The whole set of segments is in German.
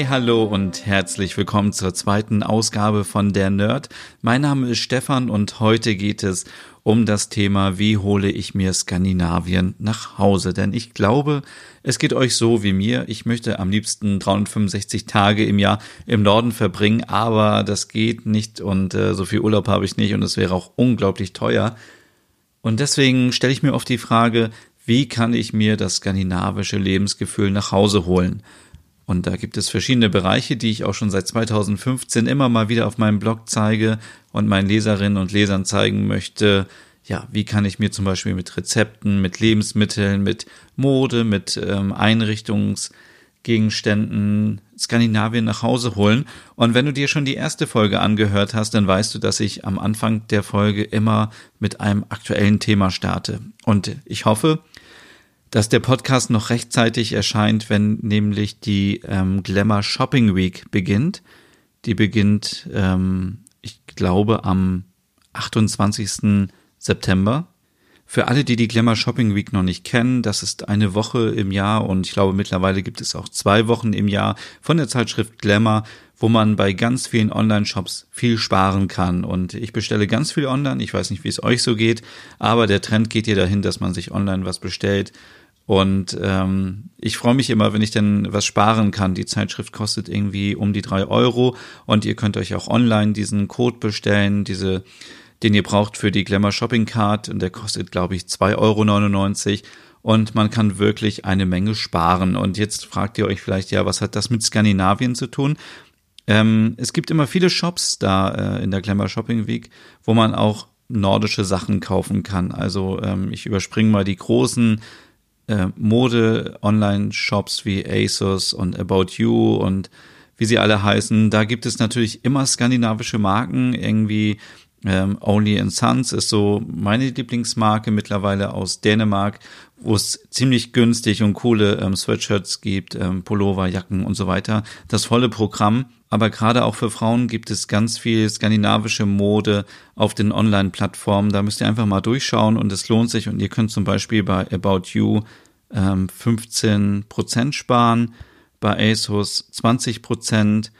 Hey, hallo und herzlich willkommen zur zweiten Ausgabe von Der Nerd. Mein Name ist Stefan und heute geht es um das Thema, wie hole ich mir Skandinavien nach Hause? Denn ich glaube, es geht euch so wie mir. Ich möchte am liebsten 365 Tage im Jahr im Norden verbringen, aber das geht nicht und äh, so viel Urlaub habe ich nicht und es wäre auch unglaublich teuer. Und deswegen stelle ich mir oft die Frage, wie kann ich mir das skandinavische Lebensgefühl nach Hause holen? Und da gibt es verschiedene Bereiche, die ich auch schon seit 2015 immer mal wieder auf meinem Blog zeige und meinen Leserinnen und Lesern zeigen möchte, ja, wie kann ich mir zum Beispiel mit Rezepten, mit Lebensmitteln, mit Mode, mit ähm, Einrichtungsgegenständen Skandinavien nach Hause holen. Und wenn du dir schon die erste Folge angehört hast, dann weißt du, dass ich am Anfang der Folge immer mit einem aktuellen Thema starte. Und ich hoffe, dass der Podcast noch rechtzeitig erscheint, wenn nämlich die ähm, Glamour Shopping Week beginnt. Die beginnt, ähm, ich glaube, am 28. September. Für alle, die die Glamour Shopping Week noch nicht kennen, das ist eine Woche im Jahr und ich glaube mittlerweile gibt es auch zwei Wochen im Jahr von der Zeitschrift Glamour, wo man bei ganz vielen Online-Shops viel sparen kann. Und ich bestelle ganz viel online. Ich weiß nicht, wie es euch so geht, aber der Trend geht hier dahin, dass man sich online was bestellt und ähm, ich freue mich immer, wenn ich denn was sparen kann. Die Zeitschrift kostet irgendwie um die drei Euro und ihr könnt euch auch online diesen Code bestellen, diese, den ihr braucht für die Glamour Shopping Card und der kostet, glaube ich, zwei Euro. neunundneunzig und man kann wirklich eine Menge sparen. Und jetzt fragt ihr euch vielleicht, ja, was hat das mit Skandinavien zu tun? Ähm, es gibt immer viele Shops da äh, in der Glamour Shopping Week, wo man auch nordische Sachen kaufen kann. Also ähm, ich überspringe mal die großen äh, Mode-Online-Shops wie ASOS und About You und wie sie alle heißen. Da gibt es natürlich immer skandinavische Marken, irgendwie ähm, Only in Sons ist so meine Lieblingsmarke mittlerweile aus Dänemark, wo es ziemlich günstig und coole ähm, Sweatshirts gibt, ähm, Pullover, Jacken und so weiter. Das volle Programm. Aber gerade auch für Frauen gibt es ganz viel skandinavische Mode auf den Online-Plattformen. Da müsst ihr einfach mal durchschauen und es lohnt sich. Und ihr könnt zum Beispiel bei About You ähm, 15 Prozent sparen, bei ASOS 20 Prozent.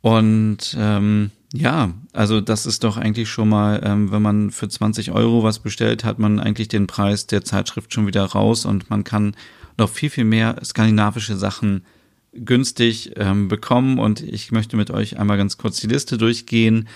Und ähm, ja, also das ist doch eigentlich schon mal, ähm, wenn man für 20 Euro was bestellt, hat man eigentlich den Preis der Zeitschrift schon wieder raus und man kann noch viel, viel mehr skandinavische Sachen günstig ähm, bekommen. Und ich möchte mit euch einmal ganz kurz die Liste durchgehen.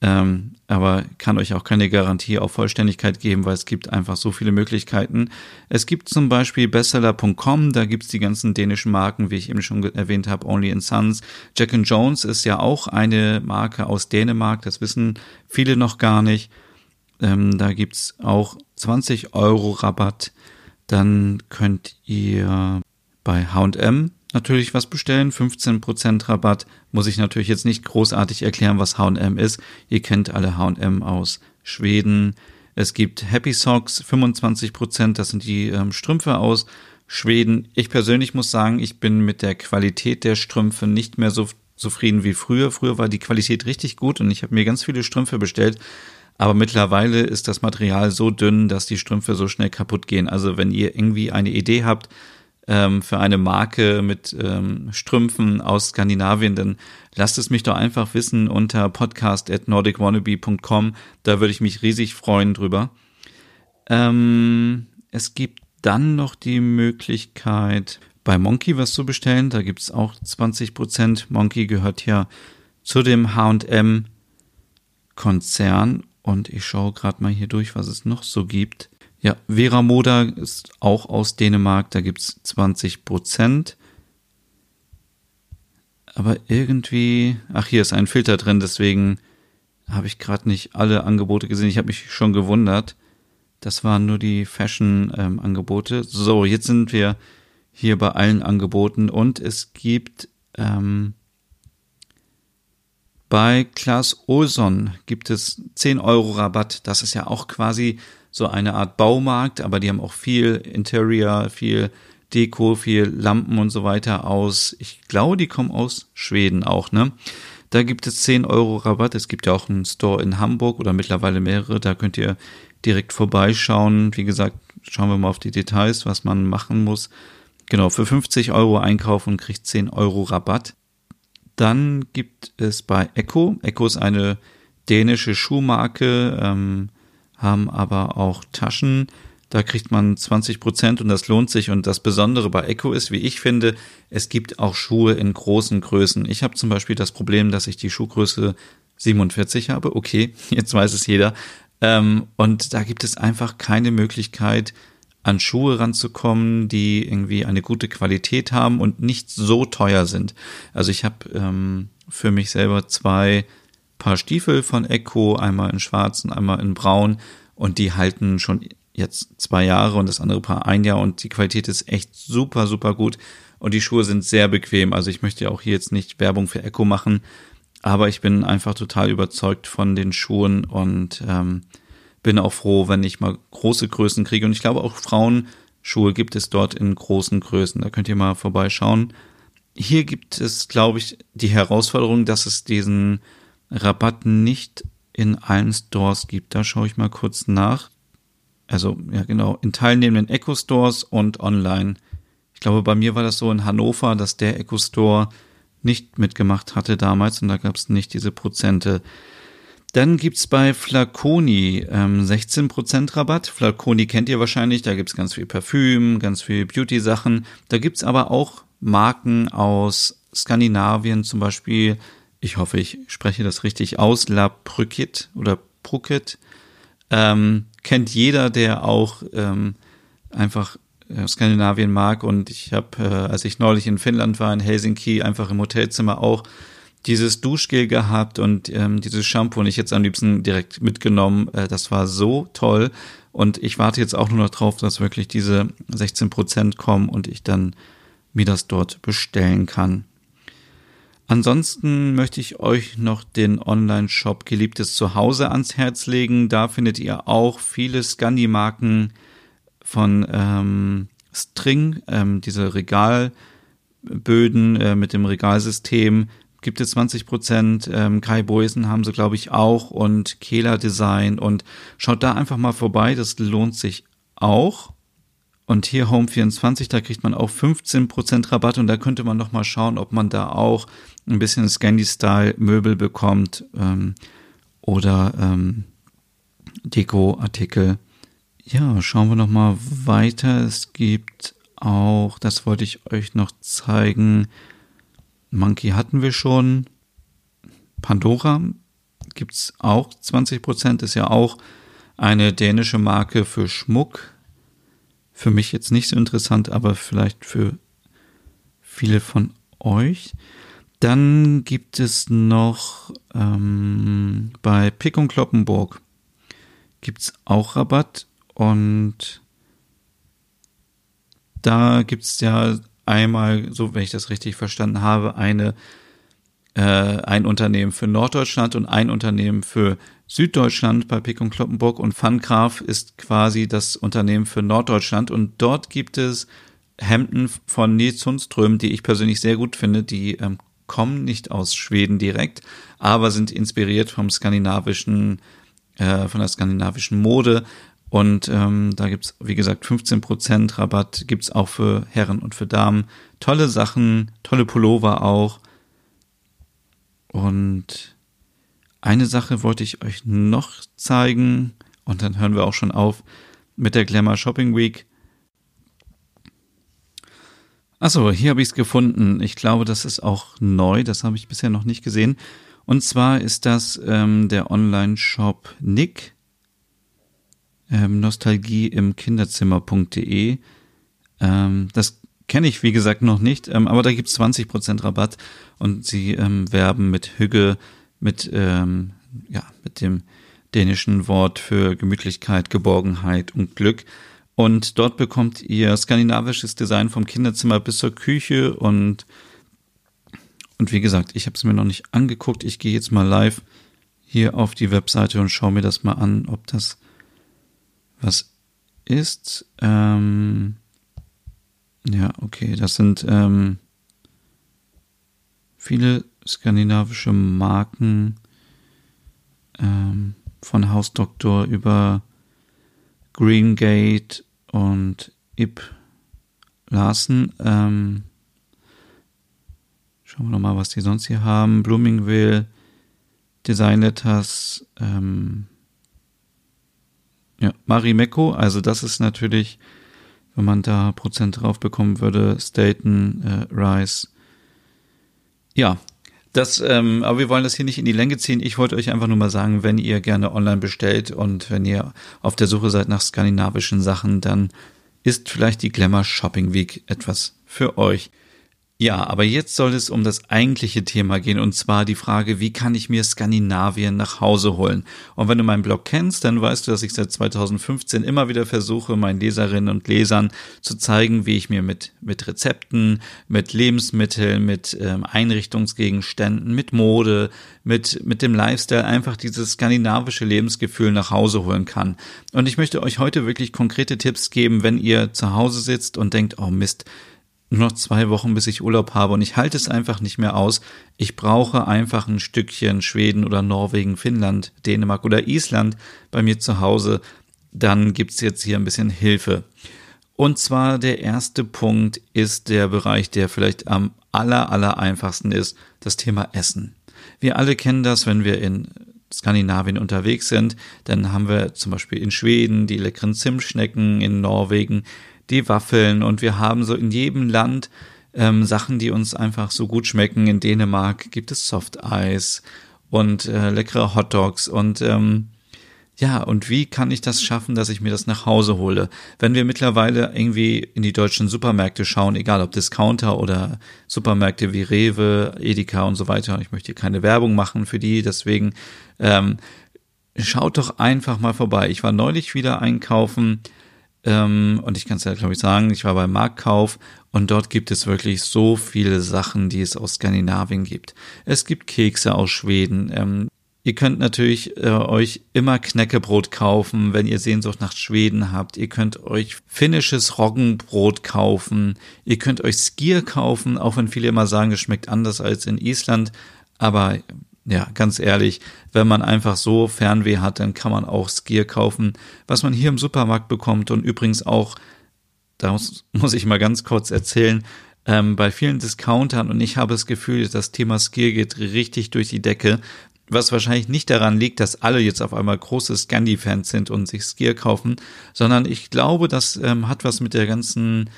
Ähm, aber kann euch auch keine Garantie auf Vollständigkeit geben, weil es gibt einfach so viele Möglichkeiten. Es gibt zum Beispiel Bestseller.com, da gibt's die ganzen dänischen Marken, wie ich eben schon erwähnt habe, Only in Sons. Jack and Jones ist ja auch eine Marke aus Dänemark, das wissen viele noch gar nicht. Ähm, da gibt's auch 20 Euro Rabatt. Dann könnt ihr bei H&M natürlich was bestellen. 15% Rabatt. Muss ich natürlich jetzt nicht großartig erklären, was H&M ist. Ihr kennt alle H&M aus Schweden. Es gibt Happy Socks, 25%. Das sind die ähm, Strümpfe aus Schweden. Ich persönlich muss sagen, ich bin mit der Qualität der Strümpfe nicht mehr so zufrieden wie früher. Früher war die Qualität richtig gut und ich habe mir ganz viele Strümpfe bestellt. Aber mittlerweile ist das Material so dünn, dass die Strümpfe so schnell kaputt gehen. Also wenn ihr irgendwie eine Idee habt, ähm, für eine Marke mit ähm, Strümpfen aus Skandinavien, dann lasst es mich doch einfach wissen unter podcast at nordicwannabe.com. Da würde ich mich riesig freuen drüber. Ähm, es gibt dann noch die Möglichkeit, bei Monkey was zu bestellen. Da gibt's auch 20 Prozent. Monkey gehört ja zu dem H&M Konzern und ich schaue gerade mal hier durch, was es noch so gibt. Ja, Vera Moda ist auch aus Dänemark, da gibt's 20 Prozent. Aber irgendwie, ach, hier ist ein Filter drin, deswegen habe ich gerade nicht alle Angebote gesehen. Ich habe mich schon gewundert. Das waren nur die Fashion-Angebote. Ähm, so, jetzt sind wir hier bei allen Angeboten und es gibt ähm, Bei Klaas Olson gibt es 10 Euro Rabatt. Das ist ja auch quasi so eine Art Baumarkt, aber die haben auch viel Interior, viel Deko, viel Lampen und so weiter aus. Ich glaube, die kommen aus Schweden auch, ne? Da gibt es 10 Euro Rabatt. Es gibt ja auch einen Store in Hamburg oder mittlerweile mehrere. Da könnt ihr direkt vorbeischauen. Wie gesagt, schauen wir mal auf die Details, was man machen muss. Genau, für 50 Euro einkaufen und kriegt 10 Euro Rabatt. Dann gibt es bei Echo. Echo ist eine dänische Schuhmarke, ähm, haben aber auch Taschen. Da kriegt man 20 Prozent und das lohnt sich. Und das Besondere bei Echo ist, wie ich finde, es gibt auch Schuhe in großen Größen. Ich habe zum Beispiel das Problem, dass ich die Schuhgröße 47 habe. Okay, jetzt weiß es jeder. Ähm, und da gibt es einfach keine Möglichkeit, an Schuhe ranzukommen, die irgendwie eine gute Qualität haben und nicht so teuer sind. Also ich habe ähm, für mich selber zwei Paar Stiefel von Echo, einmal in schwarz und einmal in braun und die halten schon jetzt zwei Jahre und das andere Paar ein Jahr und die Qualität ist echt super, super gut und die Schuhe sind sehr bequem. Also ich möchte ja auch hier jetzt nicht Werbung für Echo machen, aber ich bin einfach total überzeugt von den Schuhen und ähm, bin auch froh, wenn ich mal große Größen kriege. Und ich glaube auch Frauenschuhe gibt es dort in großen Größen. Da könnt ihr mal vorbeischauen. Hier gibt es, glaube ich, die Herausforderung, dass es diesen Rabatt nicht in allen Stores gibt. Da schaue ich mal kurz nach. Also, ja, genau, in teilnehmenden Echo Stores und online. Ich glaube, bei mir war das so in Hannover, dass der Echo Store nicht mitgemacht hatte damals und da gab es nicht diese Prozente. Dann gibt's bei Flaconi ähm, 16% Rabatt. Flaconi kennt ihr wahrscheinlich, da gibt's ganz viel Parfüm, ganz viel Beauty-Sachen. Da gibt's aber auch Marken aus Skandinavien, zum Beispiel, ich hoffe, ich spreche das richtig aus, La Prukit oder Prukit. Ähm, kennt jeder, der auch ähm, einfach äh, Skandinavien mag. Und ich habe, äh, als ich neulich in Finnland war, in Helsinki, einfach im Hotelzimmer auch dieses Duschgel gehabt und ähm, dieses Shampoo und ich jetzt am liebsten direkt mitgenommen. Äh, das war so toll. Und ich warte jetzt auch nur noch drauf, dass wirklich diese 16 Prozent kommen und ich dann mir das dort bestellen kann. Ansonsten möchte ich euch noch den Online-Shop Geliebtes Zuhause ans Herz legen. Da findet ihr auch viele Scandi-Marken von ähm, String, ähm, diese Regalböden äh, mit dem Regalsystem gibt es 20 Prozent. Ähm, Kai Boysen haben sie, glaube ich, auch und Kehler Design und schaut da einfach mal vorbei, das lohnt sich auch. Und hier Home 24, da kriegt man auch 15 Prozent Rabatt und da könnte man noch mal schauen, ob man da auch ein bisschen Scandi-Style-Möbel bekommt ähm, oder ähm, Deko-Artikel. Ja, schauen wir noch mal weiter. Es gibt auch, das wollte ich euch noch zeigen, Monkey hatten wir schon. Pandora gibt's auch 20 Prozent, ist ja auch eine dänische Marke für Schmuck. Für mich jetzt nicht so interessant, aber vielleicht für viele von euch. Dann gibt es noch ähm, bei Pick und Kloppenburg gibt's auch Rabatt und da gibt's ja einmal, so wenn ich das richtig verstanden habe, eine äh, ein Unternehmen für Norddeutschland und ein Unternehmen für Süddeutschland bei Pick und Kloppenburg. Und Fungraf ist quasi das Unternehmen für Norddeutschland. Und dort gibt es Hemden von Nils Sundström, die ich persönlich sehr gut finde, die ähm, kommen nicht aus Schweden direkt, aber sind inspiriert vom skandinavischen, äh, von der skandinavischen Mode und ähm, da gibt's wie gesagt, 15% Rabatt, gibt's auch für Herren und für Damen. Tolle Sachen, tolle Pullover auch. Und eine Sache wollte ich euch noch zeigen und dann hören wir auch schon auf mit der Glamour Shopping Week. Achso, hier habe ich es gefunden. Ich glaube, das ist auch neu, das habe ich bisher noch nicht gesehen. Und zwar ist das ähm, der Online-Shop Nick ähm, Nostalgie im Kinderzimmer.de. Ähm, das kenne ich, wie gesagt, noch nicht, ähm, aber da gibt's 20% Rabatt und sie ähm, werben mit Hüge, mit, ähm, ja, mit dem dänischen Wort für Gemütlichkeit, Geborgenheit und Glück. Und dort bekommt ihr skandinavisches Design vom Kinderzimmer bis zur Küche und Und wie gesagt, ich habe es mir noch nicht angeguckt. Ich gehe jetzt mal live hier auf die Webseite und schaue mir das mal an, ob das was ist. Ähm, ja, okay, das sind ähm, viele skandinavische Marken ähm, von Hausdoktor über Greengate und Ip Larsen. Ähm, schauen wir nochmal, was die sonst hier haben. Bloomingville, Design Letters, ähm, ja, Marimekko, also das ist natürlich, wenn man da Prozent drauf bekommen würde, Staten, äh, Rice. Ja, das, ähm, aber wir wollen das hier nicht in die Länge ziehen. Ich wollte euch einfach nur mal sagen, wenn ihr gerne online bestellt und wenn ihr auf der Suche seid nach skandinavischen Sachen, dann ist vielleicht die Glamour Shopping Week etwas für euch. Ja, aber jetzt soll es um das eigentliche Thema gehen und zwar die Frage, wie kann ich mir Skandinavien nach Hause holen? Und wenn du meinen Blog kennst, dann weißt du, dass ich seit 2015 immer wieder versuche, meinen Leserinnen und Lesern zu zeigen, wie ich mir mit, mit Rezepten, mit Lebensmitteln, mit ähm, Einrichtungsgegenständen, mit Mode, mit, mit dem Lifestyle einfach dieses skandinavische Lebensgefühl nach Hause holen kann. Und ich möchte euch heute wirklich konkrete Tipps geben, wenn ihr zu Hause sitzt und denkt, oh Mist, nur noch zwei Wochen, bis ich Urlaub habe und ich halte es einfach nicht mehr aus. Ich brauche einfach ein Stückchen Schweden oder Norwegen, Finnland, Dänemark oder Island bei mir zu Hause. Dann gibt's jetzt hier ein bisschen Hilfe. Und zwar der erste Punkt ist der Bereich, der vielleicht am aller, aller einfachsten ist, das Thema Essen. Wir alle kennen das, wenn wir in Skandinavien unterwegs sind, dann haben wir zum Beispiel in Schweden die leckeren Zimtschnecken, in Norwegen die Waffeln und wir haben so in jedem Land ähm, Sachen, die uns einfach so gut schmecken. In Dänemark gibt es Soft Eis und äh, leckere Hot Dogs und ähm, ja, und wie kann ich das schaffen, dass ich mir das nach Hause hole? Wenn wir mittlerweile irgendwie in die deutschen Supermärkte schauen, egal ob Discounter oder Supermärkte wie Rewe, Edeka und so weiter, ich möchte hier keine Werbung machen für die, deswegen ähm, schaut doch einfach mal vorbei. Ich war neulich wieder einkaufen ähm, und ich kann es ja, glaube ich, sagen, ich war bei Marktkauf und dort gibt es wirklich so viele Sachen, die es aus Skandinavien gibt. Es gibt Kekse aus Schweden. Ähm, ihr könnt natürlich äh, euch immer Knäckebrot kaufen, wenn ihr Sehnsucht nach Schweden habt. Ihr könnt euch finnisches Roggenbrot kaufen. Ihr könnt euch Skier kaufen, auch wenn viele immer sagen, es schmeckt anders als in Island. Aber ja, ganz ehrlich, wenn man einfach so Fernweh hat, dann kann man auch Skier kaufen, was man hier im Supermarkt bekommt und übrigens auch, da muss, muss ich mal ganz kurz erzählen, ähm, bei vielen Discountern und ich habe das Gefühl, das Thema Skier geht richtig durch die Decke, was wahrscheinlich nicht daran liegt, dass alle jetzt auf einmal große Scandi-Fans sind und sich Skier kaufen, sondern ich glaube, das ähm, hat was mit der ganzen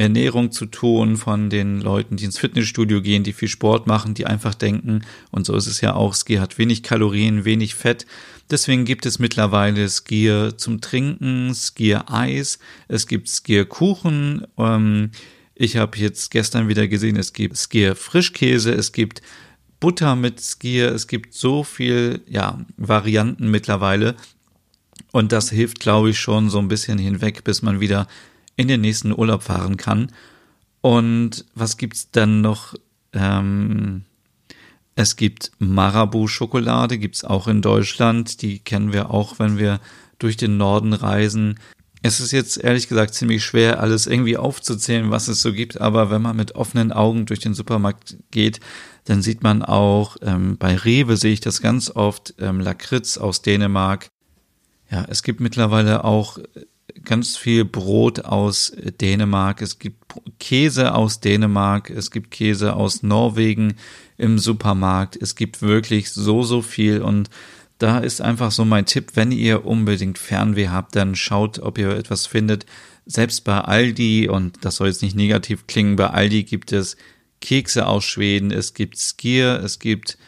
Ernährung zu tun von den Leuten, die ins Fitnessstudio gehen, die viel Sport machen, die einfach denken, und so ist es ja auch, Skier hat wenig Kalorien, wenig Fett. Deswegen gibt es mittlerweile Skier zum Trinken, Skier Eis, es gibt Skier Kuchen. Ähm, ich habe jetzt gestern wieder gesehen, es gibt Skier Frischkäse, es gibt Butter mit Skier, es gibt so viel, ja, Varianten mittlerweile. Und das hilft, glaube ich, schon so ein bisschen hinweg, bis man wieder in den nächsten Urlaub fahren kann. Und was gibt's dann noch? Ähm, es gibt Marabu-Schokolade, gibt's auch in Deutschland. Die kennen wir auch, wenn wir durch den Norden reisen. Es ist jetzt ehrlich gesagt ziemlich schwer, alles irgendwie aufzuzählen, was es so gibt, aber wenn man mit offenen Augen durch den Supermarkt geht, dann sieht man auch, ähm, bei Rewe sehe ich das ganz oft, ähm, Lakritz aus Dänemark. Ja, es gibt mittlerweile auch ganz viel Brot aus Dänemark, es gibt Käse aus Dänemark, es gibt Käse aus Norwegen im Supermarkt, es gibt wirklich so, so viel und da ist einfach so mein Tipp, wenn ihr unbedingt Fernweh habt, dann schaut, ob ihr etwas findet. Selbst bei Aldi, und das soll jetzt nicht negativ klingen, bei Aldi gibt es Kekse aus Schweden, es gibt Skier, es gibt,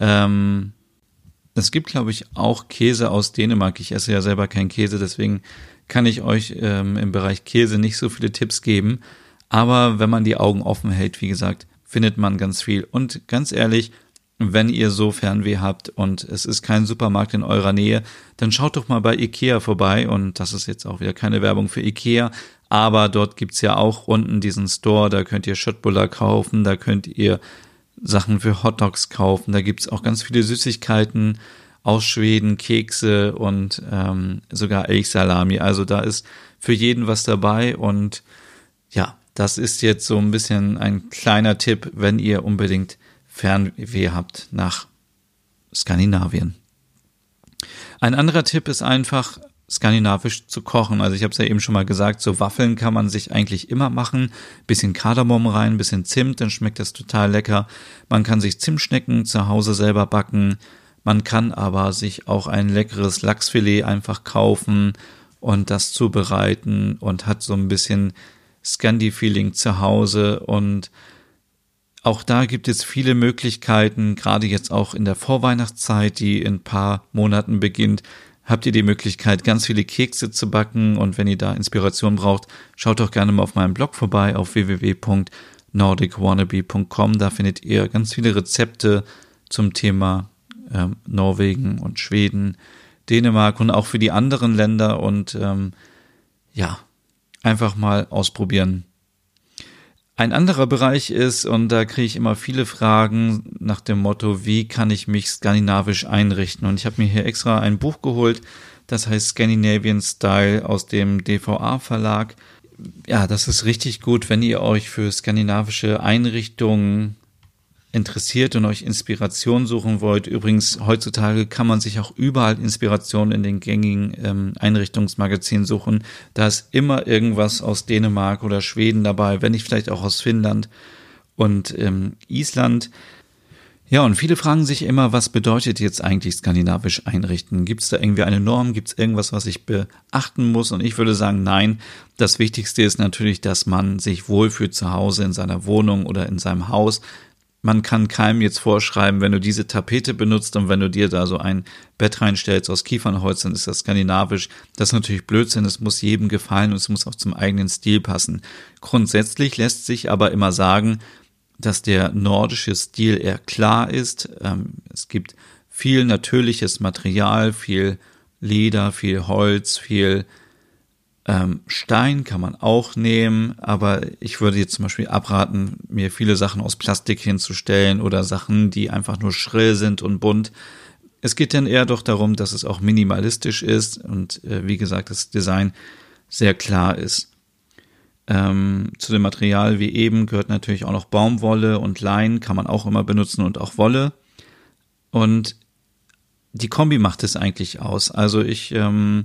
ähm, es gibt, glaube ich, auch Käse aus Dänemark. Ich esse ja selber keinen Käse, deswegen kann ich euch ähm, im Bereich Käse nicht so viele Tipps geben. Aber wenn man die Augen offen hält, wie gesagt, findet man ganz viel. Und ganz ehrlich, wenn ihr so Fernweh habt und es ist kein Supermarkt in eurer Nähe, dann schaut doch mal bei Ikea vorbei. Und das ist jetzt auch wieder keine Werbung für Ikea, aber dort gibt's ja auch unten diesen Store, da könnt ihr Schöttbuller kaufen, da könnt ihr Sachen für Hotdogs kaufen. Da gibt's auch ganz viele Süßigkeiten aus Schweden, Kekse und ähm, sogar Elchsalami. Also da ist für jeden was dabei und ja, das ist jetzt so ein bisschen ein kleiner Tipp, wenn ihr unbedingt Fernweh habt nach Skandinavien. Ein anderer Tipp ist einfach, skandinavisch zu kochen. Also ich habe es ja eben schon mal gesagt, so Waffeln kann man sich eigentlich immer machen. Bisschen Kardamom rein, bisschen Zimt, dann schmeckt das total lecker. Man kann sich Zimtschnecken zu Hause selber backen. Man kann aber sich auch ein leckeres Lachsfilet einfach kaufen und das zubereiten und hat so ein bisschen Scandi-Feeling zu Hause und auch da gibt es viele Möglichkeiten, gerade jetzt auch in der Vorweihnachtszeit, die in ein paar Monaten beginnt, habt ihr die Möglichkeit, ganz viele Kekse zu backen. Und wenn ihr da Inspiration braucht, schaut doch gerne mal auf meinem Blog vorbei auf www.nordicwannabe.com. Da findet ihr ganz viele Rezepte zum Thema ähm, Norwegen und Schweden, Dänemark und auch für die anderen Länder. Und ähm, ja, einfach mal ausprobieren. Ein anderer Bereich ist, und da kriege ich immer viele Fragen nach dem Motto, wie kann ich mich skandinavisch einrichten? Und ich habe mir hier extra ein Buch geholt, das heißt Scandinavian Style aus dem DVA Verlag. Ja, das ist richtig gut, wenn ihr euch für skandinavische Einrichtungen interessiert und euch Inspiration suchen wollt. Übrigens, heutzutage kann man sich auch überall Inspiration in den gängigen ähm, Einrichtungsmagazinen suchen. Da ist immer irgendwas aus Dänemark oder Schweden dabei, wenn nicht vielleicht auch aus Finnland und ähm, Island. Ja, und viele fragen sich immer, was bedeutet jetzt eigentlich skandinavisch einrichten? Gibt es da irgendwie eine Norm? Gibt es irgendwas, was ich beachten muss? Und ich würde sagen, nein. Das Wichtigste ist natürlich, dass man sich wohlfühlt zu Hause in seiner Wohnung oder in seinem Haus man kann keinem jetzt vorschreiben, wenn du diese Tapete benutzt und wenn du dir da so ein Bett reinstellst aus Kiefernholz, dann ist das skandinavisch. Das ist natürlich Blödsinn, es muss jedem gefallen und es muss auch zum eigenen Stil passen. Grundsätzlich lässt sich aber immer sagen, dass der nordische Stil eher klar ist. Ähm, es gibt viel natürliches Material, viel Leder, viel Holz, viel ähm, Stein kann man auch nehmen, aber ich würde jetzt zum Beispiel abraten, mir viele Sachen aus Plastik hinzustellen oder Sachen, die einfach nur schrill sind und bunt. Es geht dann eher doch darum, dass es auch minimalistisch ist und äh, wie gesagt, das Design sehr klar ist. Ähm, zu dem Material wie eben gehört natürlich auch noch Baumwolle und Lein, kann man auch immer benutzen und auch Wolle. Und die Kombi macht es eigentlich aus. Also ich ähm,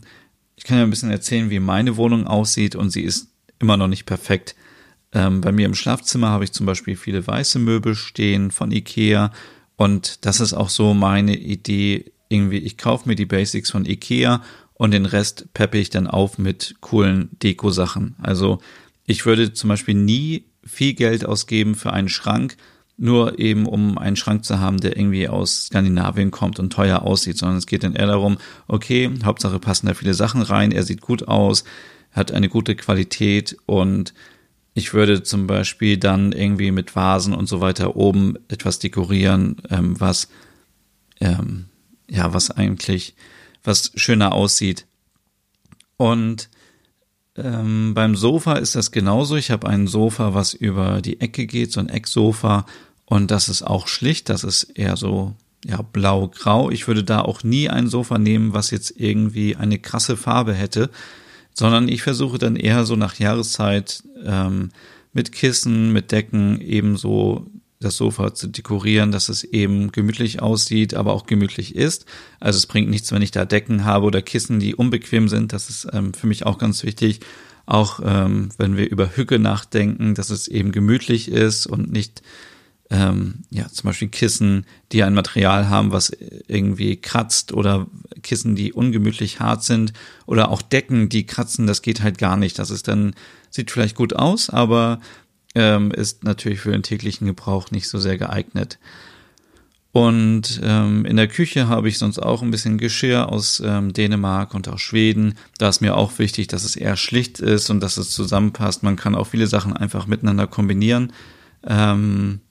ich kann ja ein bisschen erzählen, wie meine Wohnung aussieht und sie ist immer noch nicht perfekt. Ähm, bei mir im Schlafzimmer habe ich zum Beispiel viele weiße Möbel stehen von Ikea und das ist auch so meine Idee. Irgendwie, ich kaufe mir die Basics von Ikea und den Rest peppe ich dann auf mit coolen Deko-Sachen. Also ich würde zum Beispiel nie viel Geld ausgeben für einen Schrank, nur eben um einen Schrank zu haben, der irgendwie aus Skandinavien kommt und teuer aussieht, sondern es geht dann eher darum, okay, Hauptsache passen da viele Sachen rein, er sieht gut aus, hat eine gute Qualität und ich würde zum Beispiel dann irgendwie mit Vasen und so weiter oben etwas dekorieren, ähm, was ähm, ja, was eigentlich was schöner aussieht. Und ähm, beim Sofa ist das genauso. Ich habe ein Sofa, was über die Ecke geht, so ein Ecksofa. Und das ist auch schlicht, das ist eher so ja, blau-grau. Ich würde da auch nie ein Sofa nehmen, was jetzt irgendwie eine krasse Farbe hätte, sondern ich versuche dann eher so nach Jahreszeit ähm, mit Kissen, mit Decken ebenso das Sofa zu dekorieren, dass es eben gemütlich aussieht, aber auch gemütlich ist. Also es bringt nichts, wenn ich da Decken habe oder Kissen, die unbequem sind. Das ist ähm, für mich auch ganz wichtig. Auch ähm, wenn wir über Hücke nachdenken, dass es eben gemütlich ist und nicht ähm, ja zum Beispiel Kissen, die ein Material haben, was irgendwie kratzt oder Kissen, die ungemütlich hart sind oder auch Decken, die kratzen. Das geht halt gar nicht. Das ist dann sieht vielleicht gut aus, aber ähm, ist natürlich für den täglichen Gebrauch nicht so sehr geeignet. Und ähm, in der Küche habe ich sonst auch ein bisschen Geschirr aus ähm, Dänemark und aus Schweden. Da ist mir auch wichtig, dass es eher schlicht ist und dass es zusammenpasst. Man kann auch viele Sachen einfach miteinander kombinieren. Ähm,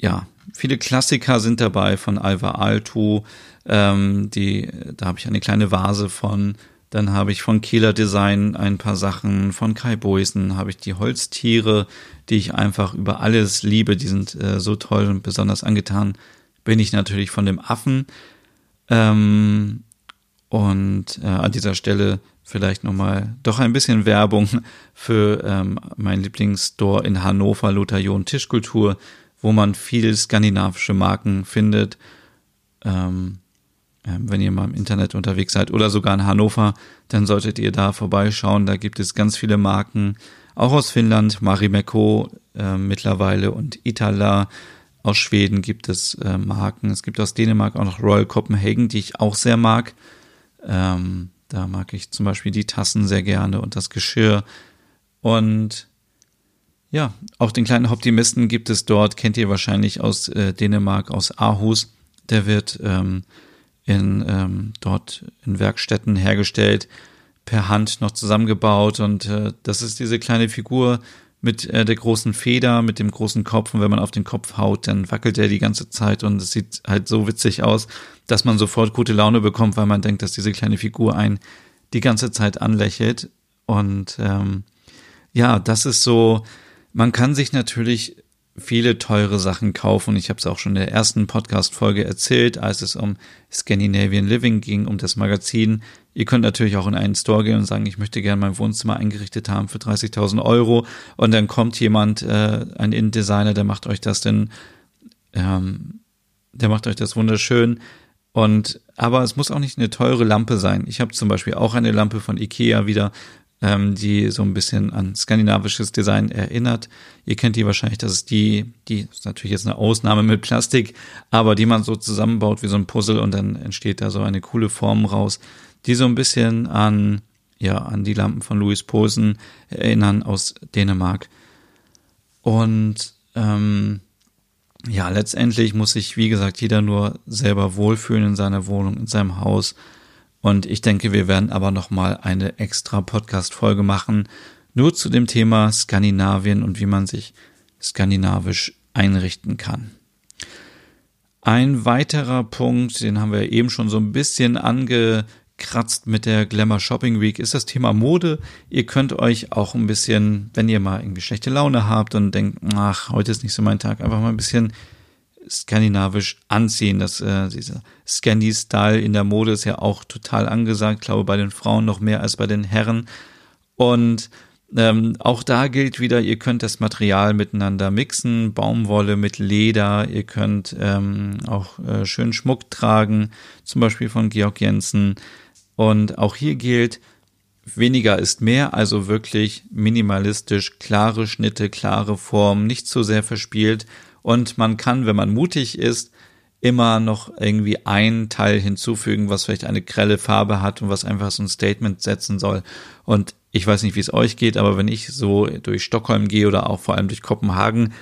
ja, viele Klassiker sind dabei von Alva Alto. Ähm, die, da habe ich eine kleine Vase von Dann habe ich von Kieler Design ein paar Sachen, von Kai Boysen habe ich die Holztiere, die ich einfach über alles liebe. Die sind äh, so toll und besonders angetan bin ich natürlich von dem Affen. Ähm, und äh, an dieser Stelle vielleicht nochmal doch ein bisschen Werbung für ähm, mein Lieblingsstore in Hannover, Lotharion Tischkultur, wo man viel skandinavische Marken findet. Ähm, wenn ihr mal im Internet unterwegs seid oder sogar in Hannover, dann solltet ihr da vorbeischauen. Da gibt es ganz viele Marken, auch aus Finnland, Marimekko äh, mittlerweile und Itala. Aus Schweden gibt es äh, Marken. Es gibt aus Dänemark auch noch Royal Copenhagen, die ich auch sehr mag. Ähm, da mag ich zum Beispiel die Tassen sehr gerne und das Geschirr. Und ja, auch den kleinen Optimisten gibt es dort, kennt ihr wahrscheinlich aus äh, Dänemark, aus Aarhus. Der wird ähm, in, ähm, dort in Werkstätten hergestellt, per Hand noch zusammengebaut. Und äh, das ist diese kleine Figur mit äh, der großen Feder, mit dem großen Kopf. Und wenn man auf den Kopf haut, dann wackelt er die ganze Zeit und es sieht halt so witzig aus, dass man sofort gute Laune bekommt, weil man denkt, dass diese kleine Figur einen die ganze Zeit anlächelt. Und ähm, ja, das ist so, man kann sich natürlich viele teure Sachen kaufen. Ich habe es auch schon in der ersten Podcast-Folge erzählt, als es um Scandinavian Living ging, um das Magazin. Ihr könnt natürlich auch in einen Store gehen und sagen, ich möchte gerne mein Wohnzimmer eingerichtet haben für 30.000 Euro. Und dann kommt jemand, äh, ein Innendesigner, der macht euch das denn, ähm, der macht euch das wunderschön. Und aber es muss auch nicht eine teure Lampe sein. Ich habe zum Beispiel auch eine Lampe von Ikea wieder ähm, die so ein bisschen an skandinavisches Design erinnert. Ihr kennt die wahrscheinlich, das ist die, die ist natürlich jetzt eine Ausnahme mit Plastik, aber die man so zusammenbaut wie so ein Puzzle und dann entsteht da so eine coole Form raus, die so ein bisschen an, ja, an die Lampen von Louis Posen erinnern aus Dänemark. Und ähm, ja, letztendlich muss sich, wie gesagt, jeder nur selber wohlfühlen in seiner Wohnung, in seinem Haus und ich denke, wir werden aber nochmal eine extra Podcast-Folge machen, nur zu dem Thema Skandinavien und wie man sich skandinavisch einrichten kann. Ein weiterer Punkt, den haben wir eben schon so ein bisschen angekratzt mit der Glamour Shopping Week, ist das Thema Mode. Ihr könnt euch auch ein bisschen, wenn ihr mal irgendwie schlechte Laune habt und denkt, ach, heute ist nicht so mein Tag, einfach mal ein bisschen skandinavisch anziehen. Das, äh, dieser Scandi-Style in der Mode ist ja auch total angesagt, glaube bei den Frauen noch mehr als bei den Herren. Und ähm, auch da gilt wieder, ihr könnt das Material miteinander mixen, Baumwolle mit Leder, ihr könnt ähm, auch äh, schön Schmuck tragen, zum Beispiel von Georg Jensen. Und auch hier gilt, weniger ist mehr, also wirklich minimalistisch, klare Schnitte, klare Formen, nicht zu sehr verspielt und man kann, wenn man mutig ist, immer noch irgendwie ein Teil hinzufügen, was vielleicht eine grelle Farbe hat und was einfach so ein Statement setzen soll. Und ich weiß nicht, wie es euch geht, aber wenn ich so durch Stockholm gehe oder auch vor allem durch Kopenhagen,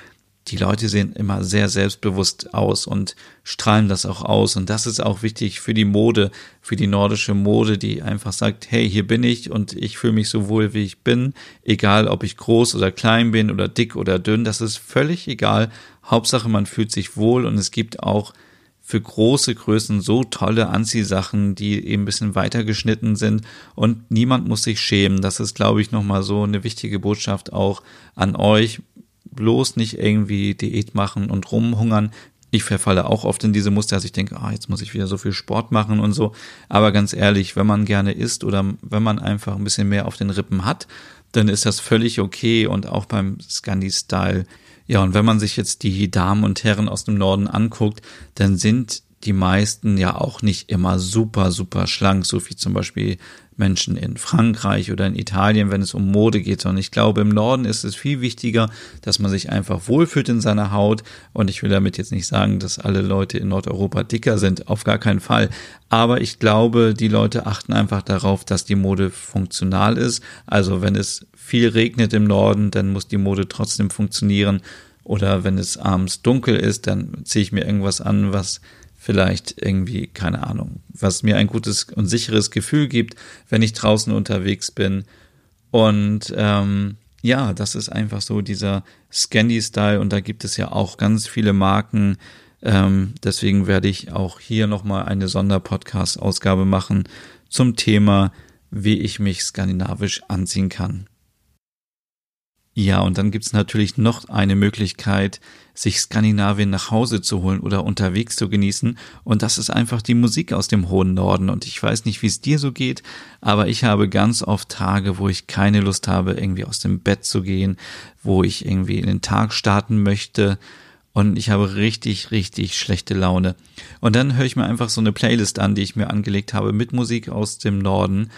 die Leute sehen immer sehr selbstbewusst aus und strahlen das auch aus. Und das ist auch wichtig für die Mode, für die nordische Mode, die einfach sagt, hey, hier bin ich und ich fühle mich so wohl, wie ich bin. Egal, ob ich groß oder klein bin oder dick oder dünn, das ist völlig egal. Hauptsache, man fühlt sich wohl und es gibt auch für große Größen so tolle Anziehsachen, die eben ein bisschen weiter geschnitten sind und niemand muss sich schämen. Das ist, glaube ich, nochmal so eine wichtige Botschaft auch an euch bloß nicht irgendwie Diät machen und rumhungern. Ich verfalle auch oft in diese Muster, dass ich denke, ah, jetzt muss ich wieder so viel Sport machen und so. Aber ganz ehrlich, wenn man gerne isst oder wenn man einfach ein bisschen mehr auf den Rippen hat, dann ist das völlig okay und auch beim Scandi-Style. Ja, und wenn man sich jetzt die Damen und Herren aus dem Norden anguckt, dann sind die meisten ja auch nicht immer super, super schlank, so wie zum Beispiel Menschen in Frankreich oder in Italien, wenn es um Mode geht, sondern ich glaube, im Norden ist es viel wichtiger, dass man sich einfach wohlfühlt in seiner Haut. Und ich will damit jetzt nicht sagen, dass alle Leute in Nordeuropa dicker sind, auf gar keinen Fall. Aber ich glaube, die Leute achten einfach darauf, dass die Mode funktional ist. Also wenn es viel regnet im Norden, dann muss die Mode trotzdem funktionieren. Oder wenn es abends dunkel ist, dann ziehe ich mir irgendwas an, was vielleicht irgendwie, keine Ahnung, was mir ein gutes und sicheres Gefühl gibt, wenn ich draußen unterwegs bin. Und ähm, ja, das ist einfach so dieser Scandi-Style und da gibt es ja auch ganz viele Marken. Ähm, deswegen werde ich auch hier nochmal eine Sonderpodcast-Ausgabe machen zum Thema wie ich mich skandinavisch anziehen kann. Ja, und dann gibt's natürlich noch eine Möglichkeit, sich Skandinavien nach Hause zu holen oder unterwegs zu genießen. Und das ist einfach die Musik aus dem hohen Norden. Und ich weiß nicht, wie es dir so geht, aber ich habe ganz oft Tage, wo ich keine Lust habe, irgendwie aus dem Bett zu gehen, wo ich irgendwie in den Tag starten möchte. Und ich habe richtig, richtig schlechte Laune. Und dann höre ich mir einfach so eine Playlist an, die ich mir angelegt habe mit Musik aus dem Norden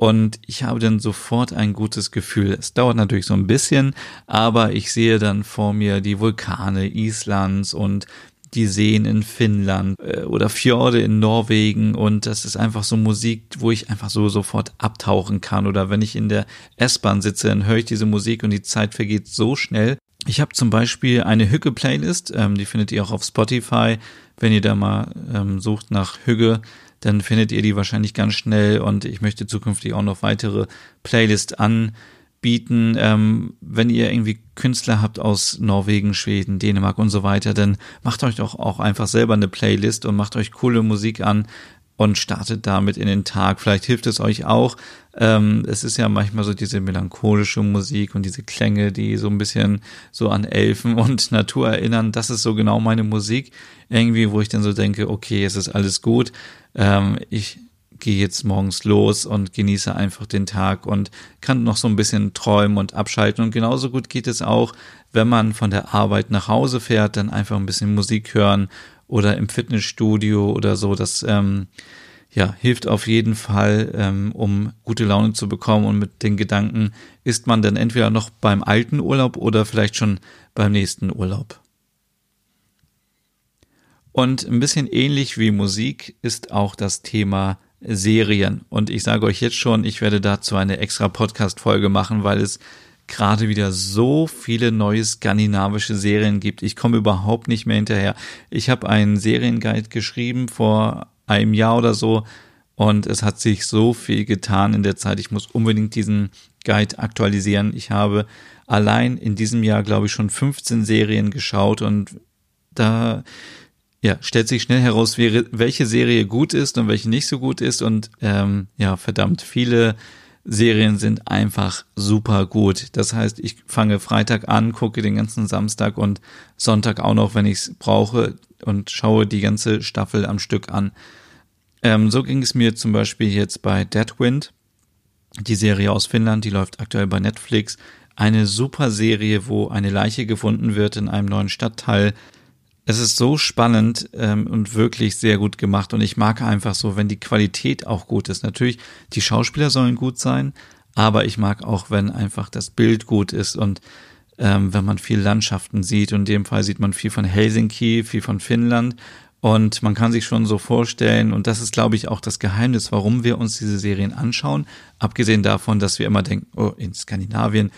und ich habe dann sofort ein gutes Gefühl. Es dauert natürlich so ein bisschen, aber ich sehe dann vor mir die Vulkane Islands und die Seen in Finnland äh, oder Fjorde in Norwegen und das ist einfach so Musik, wo ich einfach so sofort abtauchen kann oder wenn ich in der S-Bahn sitze, dann höre ich diese Musik und die Zeit vergeht so schnell. Ich habe zum Beispiel eine Hügge-Playlist, ähm, die findet ihr auch auf Spotify, wenn ihr da mal ähm, sucht nach Hügge dann findet ihr die wahrscheinlich ganz schnell und ich möchte zukünftig auch noch weitere Playlists anbieten. Ähm, wenn ihr irgendwie Künstler habt aus Norwegen, Schweden, Dänemark und so weiter, dann macht euch doch auch einfach selber eine Playlist und macht euch coole Musik an und startet damit in den Tag. Vielleicht hilft es euch auch. Ähm, es ist ja manchmal so diese melancholische Musik und diese Klänge, die so ein bisschen so an Elfen und Natur erinnern. Das ist so genau meine Musik. Irgendwie, wo ich dann so denke, okay, es ist alles gut. Ähm, ich gehe jetzt morgens los und genieße einfach den Tag und kann noch so ein bisschen träumen und abschalten. Und genauso gut geht es auch, wenn man von der Arbeit nach Hause fährt, dann einfach ein bisschen Musik hören oder im Fitnessstudio oder so. Das ähm, ja, hilft auf jeden Fall, ähm, um gute Laune zu bekommen und mit den Gedanken ist man dann entweder noch beim alten Urlaub oder vielleicht schon beim nächsten Urlaub. Und ein bisschen ähnlich wie Musik ist auch das Thema Serien. Und ich sage euch jetzt schon, ich werde dazu eine extra Podcast-Folge machen, weil es gerade wieder so viele neue skandinavische Serien gibt. Ich komme überhaupt nicht mehr hinterher. Ich habe einen Serienguide geschrieben vor einem Jahr oder so und es hat sich so viel getan in der Zeit. Ich muss unbedingt diesen Guide aktualisieren. Ich habe allein in diesem Jahr, glaube ich, schon 15 Serien geschaut und da ja, stellt sich schnell heraus, welche Serie gut ist und welche nicht so gut ist. Und ähm, ja, verdammt viele Serien sind einfach super gut. Das heißt, ich fange Freitag an, gucke den ganzen Samstag und Sonntag auch noch, wenn ich es brauche und schaue die ganze Staffel am Stück an. Ähm, so ging es mir zum Beispiel jetzt bei Deadwind, die Serie aus Finnland, die läuft aktuell bei Netflix. Eine super Serie, wo eine Leiche gefunden wird in einem neuen Stadtteil es ist so spannend ähm, und wirklich sehr gut gemacht. Und ich mag einfach so, wenn die Qualität auch gut ist. Natürlich, die Schauspieler sollen gut sein, aber ich mag auch, wenn einfach das Bild gut ist und ähm, wenn man viel Landschaften sieht. Und in dem Fall sieht man viel von Helsinki, viel von Finnland. Und man kann sich schon so vorstellen, und das ist, glaube ich, auch das Geheimnis, warum wir uns diese Serien anschauen. Abgesehen davon, dass wir immer denken, oh, in Skandinavien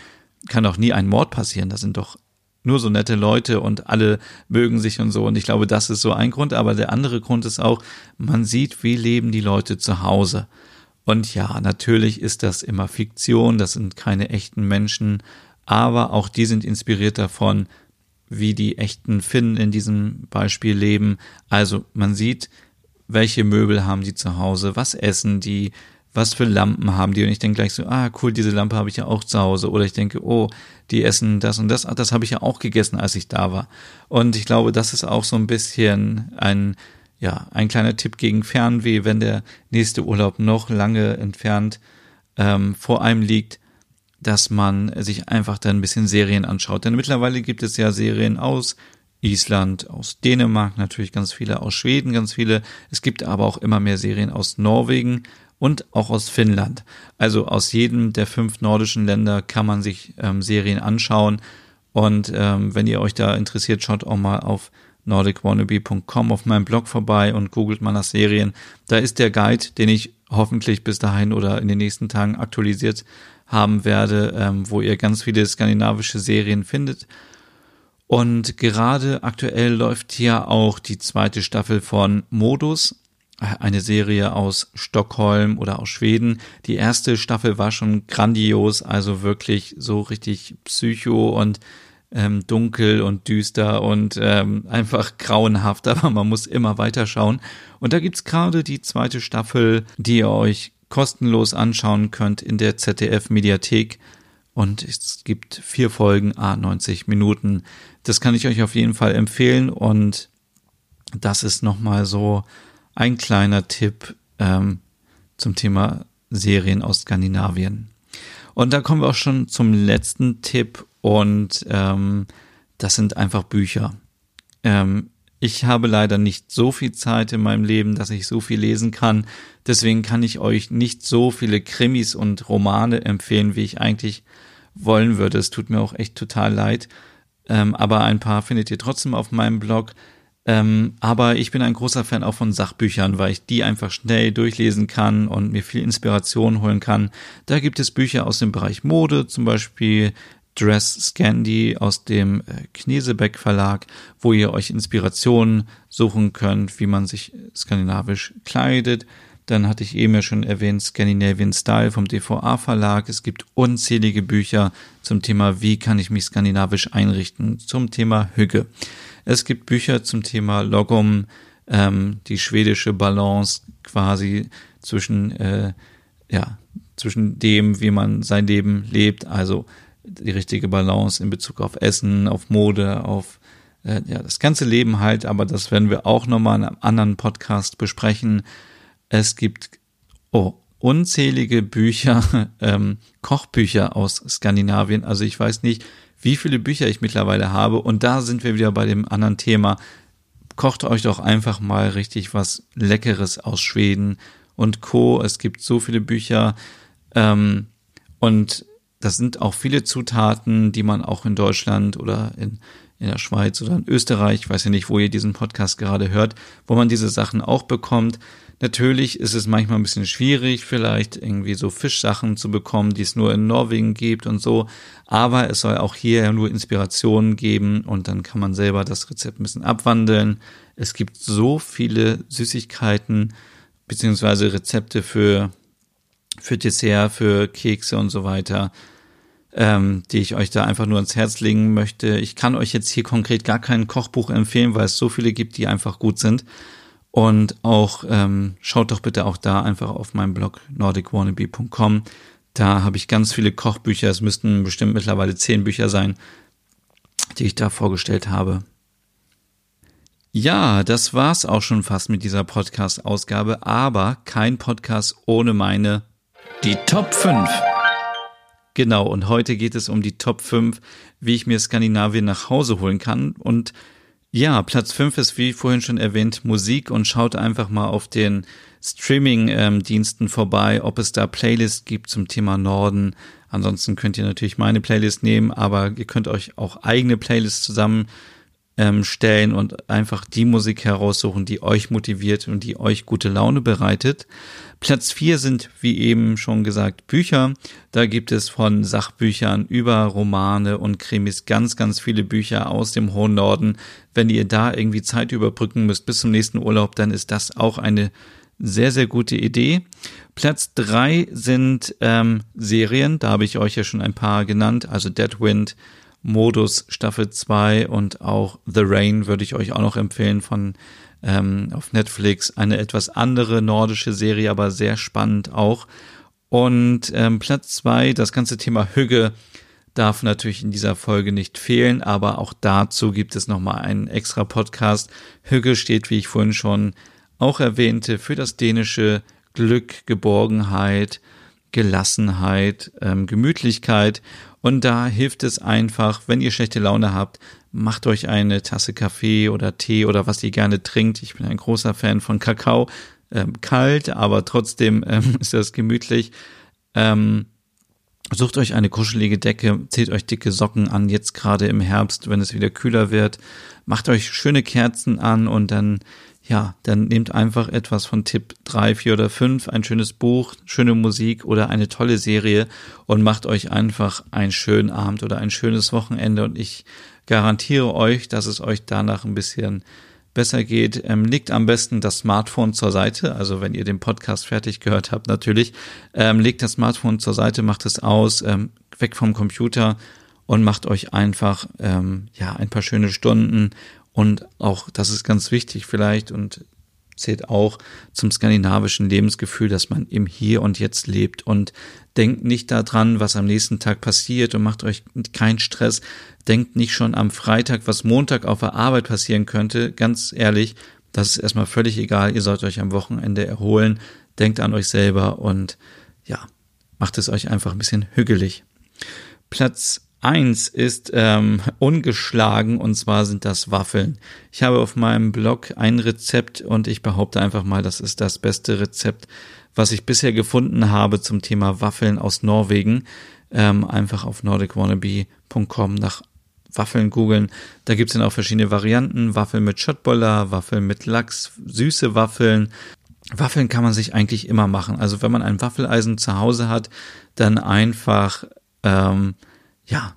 kann doch nie ein Mord passieren. Da sind doch nur so nette Leute und alle mögen sich und so. Und ich glaube, das ist so ein Grund. Aber der andere Grund ist auch, man sieht, wie leben die Leute zu Hause. Und ja, natürlich ist das immer Fiktion, das sind keine echten Menschen, aber auch die sind inspiriert davon, wie die echten Finnen in diesem Beispiel leben. Also man sieht, welche Möbel haben die zu Hause, was essen die, was für Lampen haben die? Und ich denke gleich so, ah, cool, diese Lampe habe ich ja auch zu Hause. Oder ich denke, oh, die essen das und das, ah, das habe ich ja auch gegessen, als ich da war. Und ich glaube, das ist auch so ein bisschen ein, ja, ein kleiner Tipp gegen Fernweh, wenn der nächste Urlaub noch lange entfernt ähm, vor einem liegt, dass man sich einfach dann ein bisschen Serien anschaut. Denn mittlerweile gibt es ja Serien aus Island, aus Dänemark, natürlich ganz viele aus Schweden, ganz viele. Es gibt aber auch immer mehr Serien aus Norwegen und auch aus Finnland. Also aus jedem der fünf nordischen Länder kann man sich ähm, Serien anschauen. Und ähm, wenn ihr euch da interessiert, schaut auch mal auf nordicwannabe.com auf meinem Blog vorbei und googelt mal nach Serien. Da ist der Guide, den ich hoffentlich bis dahin oder in den nächsten Tagen aktualisiert haben werde, ähm, wo ihr ganz viele skandinavische Serien findet. Und gerade aktuell läuft hier auch die zweite Staffel von Modus eine Serie aus Stockholm oder aus Schweden. Die erste Staffel war schon grandios, also wirklich so richtig psycho und ähm, dunkel und düster und ähm, einfach grauenhaft, aber man muss immer weiter schauen. Und da gibt's gerade die zweite Staffel, die ihr euch kostenlos anschauen könnt in der ZDF Mediathek. Und es gibt vier Folgen, a 90 Minuten. Das kann ich euch auf jeden Fall empfehlen. Und das ist nochmal so ein kleiner Tipp ähm, zum Thema Serien aus Skandinavien. Und da kommen wir auch schon zum letzten Tipp und ähm, das sind einfach Bücher. Ähm, ich habe leider nicht so viel Zeit in meinem Leben, dass ich so viel lesen kann. Deswegen kann ich euch nicht so viele Krimis und Romane empfehlen, wie ich eigentlich wollen würde. Es tut mir auch echt total leid. Ähm, aber ein paar findet ihr trotzdem auf meinem Blog. Ähm, aber ich bin ein großer Fan auch von Sachbüchern, weil ich die einfach schnell durchlesen kann und mir viel Inspiration holen kann. Da gibt es Bücher aus dem Bereich Mode, zum Beispiel Dress Scandi aus dem äh, Knesebeck Verlag, wo ihr euch Inspirationen suchen könnt, wie man sich skandinavisch kleidet. Dann hatte ich eben ja schon erwähnt Scandinavian Style vom DVA Verlag. Es gibt unzählige Bücher zum Thema, wie kann ich mich skandinavisch einrichten, zum Thema Hüge. Es gibt Bücher zum Thema Logum, ähm, die schwedische Balance quasi zwischen, äh, ja, zwischen dem, wie man sein Leben lebt, also die richtige Balance in Bezug auf Essen, auf Mode, auf äh, ja, das ganze Leben halt, aber das werden wir auch nochmal in einem anderen Podcast besprechen. Es gibt oh, unzählige Bücher, ähm, Kochbücher aus Skandinavien. Also ich weiß nicht, wie viele Bücher ich mittlerweile habe. Und da sind wir wieder bei dem anderen Thema. Kocht euch doch einfach mal richtig was Leckeres aus Schweden und Co. Es gibt so viele Bücher. Ähm, und das sind auch viele Zutaten, die man auch in Deutschland oder in, in der Schweiz oder in Österreich, ich weiß ja nicht, wo ihr diesen Podcast gerade hört, wo man diese Sachen auch bekommt. Natürlich ist es manchmal ein bisschen schwierig, vielleicht irgendwie so Fischsachen zu bekommen, die es nur in Norwegen gibt und so. Aber es soll auch hier ja nur Inspirationen geben und dann kann man selber das Rezept ein bisschen abwandeln. Es gibt so viele Süßigkeiten beziehungsweise Rezepte für, für Dessert, für Kekse und so weiter, ähm, die ich euch da einfach nur ins Herz legen möchte. Ich kann euch jetzt hier konkret gar kein Kochbuch empfehlen, weil es so viele gibt, die einfach gut sind. Und auch ähm, schaut doch bitte auch da einfach auf meinem Blog nordicwannabe.com. Da habe ich ganz viele Kochbücher. Es müssten bestimmt mittlerweile zehn Bücher sein, die ich da vorgestellt habe. Ja, das war's auch schon fast mit dieser Podcast-Ausgabe, aber kein Podcast ohne meine Die Top 5. Genau, und heute geht es um die Top 5, wie ich mir Skandinavien nach Hause holen kann. Und ja, Platz 5 ist wie vorhin schon erwähnt Musik und schaut einfach mal auf den Streaming-Diensten vorbei, ob es da Playlists gibt zum Thema Norden. Ansonsten könnt ihr natürlich meine Playlist nehmen, aber ihr könnt euch auch eigene Playlists zusammen ähm, stellen und einfach die Musik heraussuchen, die euch motiviert und die euch gute Laune bereitet. Platz vier sind, wie eben schon gesagt, Bücher. Da gibt es von Sachbüchern über Romane und Krimis ganz, ganz viele Bücher aus dem hohen Norden. Wenn ihr da irgendwie Zeit überbrücken müsst bis zum nächsten Urlaub, dann ist das auch eine sehr, sehr gute Idee. Platz drei sind ähm, Serien. Da habe ich euch ja schon ein paar genannt. Also Deadwind, Modus Staffel 2 und auch The Rain würde ich euch auch noch empfehlen von ähm, auf Netflix. Eine etwas andere nordische Serie, aber sehr spannend auch. Und ähm, Platz 2, das ganze Thema Hügge darf natürlich in dieser Folge nicht fehlen, aber auch dazu gibt es nochmal einen extra Podcast. Hügge steht, wie ich vorhin schon auch erwähnte, für das dänische Glück, Geborgenheit, Gelassenheit, ähm, Gemütlichkeit und da hilft es einfach, wenn ihr schlechte Laune habt, macht euch eine Tasse Kaffee oder Tee oder was ihr gerne trinkt. Ich bin ein großer Fan von Kakao. Ähm, kalt, aber trotzdem ähm, ist das gemütlich. Ähm, sucht euch eine kuschelige Decke, zieht euch dicke Socken an, jetzt gerade im Herbst, wenn es wieder kühler wird. Macht euch schöne Kerzen an und dann ja, dann nehmt einfach etwas von Tipp 3, 4 oder 5, ein schönes Buch, schöne Musik oder eine tolle Serie und macht euch einfach einen schönen Abend oder ein schönes Wochenende. Und ich garantiere euch, dass es euch danach ein bisschen besser geht. Ähm, legt am besten das Smartphone zur Seite, also wenn ihr den Podcast fertig gehört habt natürlich, ähm, legt das Smartphone zur Seite, macht es aus, ähm, weg vom Computer und macht euch einfach ähm, ja ein paar schöne Stunden und auch, das ist ganz wichtig vielleicht und zählt auch zum skandinavischen Lebensgefühl, dass man im Hier und Jetzt lebt und denkt nicht daran, was am nächsten Tag passiert und macht euch keinen Stress. Denkt nicht schon am Freitag, was Montag auf der Arbeit passieren könnte. Ganz ehrlich, das ist erstmal völlig egal. Ihr sollt euch am Wochenende erholen. Denkt an euch selber und ja, macht es euch einfach ein bisschen hügelig. Platz Eins ist ähm, ungeschlagen und zwar sind das Waffeln. Ich habe auf meinem Blog ein Rezept und ich behaupte einfach mal, das ist das beste Rezept, was ich bisher gefunden habe zum Thema Waffeln aus Norwegen. Ähm, einfach auf nordicwannabe.com nach Waffeln googeln. Da gibt's dann auch verschiedene Varianten. Waffeln mit Schottboller, Waffeln mit Lachs, süße Waffeln. Waffeln kann man sich eigentlich immer machen. Also wenn man ein Waffeleisen zu Hause hat, dann einfach ähm, ja,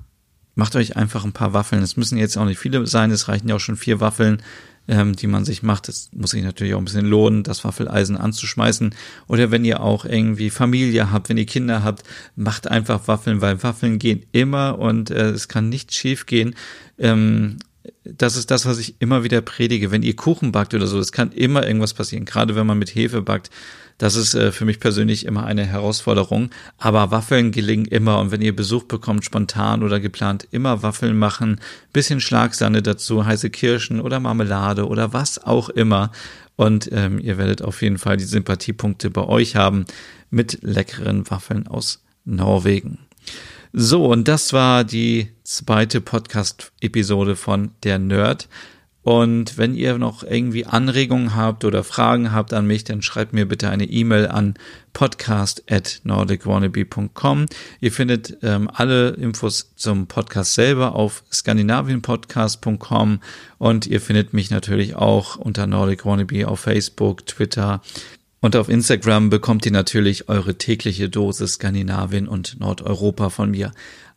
macht euch einfach ein paar Waffeln. Es müssen jetzt auch nicht viele sein, es reichen ja auch schon vier Waffeln, ähm, die man sich macht. Es muss sich natürlich auch ein bisschen lohnen, das Waffeleisen anzuschmeißen. Oder wenn ihr auch irgendwie Familie habt, wenn ihr Kinder habt, macht einfach Waffeln, weil Waffeln gehen immer und äh, es kann nicht schief gehen. Ähm, das ist das, was ich immer wieder predige. Wenn ihr Kuchen backt oder so, es kann immer irgendwas passieren. Gerade wenn man mit Hefe backt, das ist äh, für mich persönlich immer eine Herausforderung. Aber Waffeln gelingen immer. Und wenn ihr Besuch bekommt, spontan oder geplant, immer Waffeln machen. Bisschen Schlagsahne dazu, heiße Kirschen oder Marmelade oder was auch immer. Und ähm, ihr werdet auf jeden Fall die Sympathiepunkte bei euch haben mit leckeren Waffeln aus Norwegen. So, und das war die zweite Podcast-Episode von Der Nerd. Und wenn ihr noch irgendwie Anregungen habt oder Fragen habt an mich, dann schreibt mir bitte eine E-Mail an podcast at nordicwannabe.com. Ihr findet ähm, alle Infos zum Podcast selber auf skandinavienpodcast.com und ihr findet mich natürlich auch unter Nordic Wannabe auf Facebook, Twitter und auf Instagram bekommt ihr natürlich eure tägliche Dose Skandinavien und Nordeuropa von mir.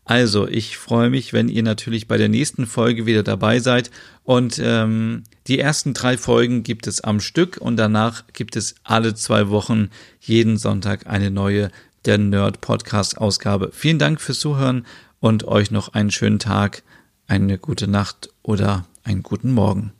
Also, ich freue mich, wenn ihr natürlich bei der nächsten Folge wieder dabei seid. Und ähm, die ersten drei Folgen gibt es am Stück und danach gibt es alle zwei Wochen jeden Sonntag eine neue der Nerd Podcast Ausgabe. Vielen Dank fürs Zuhören und euch noch einen schönen Tag, eine gute Nacht oder einen guten Morgen.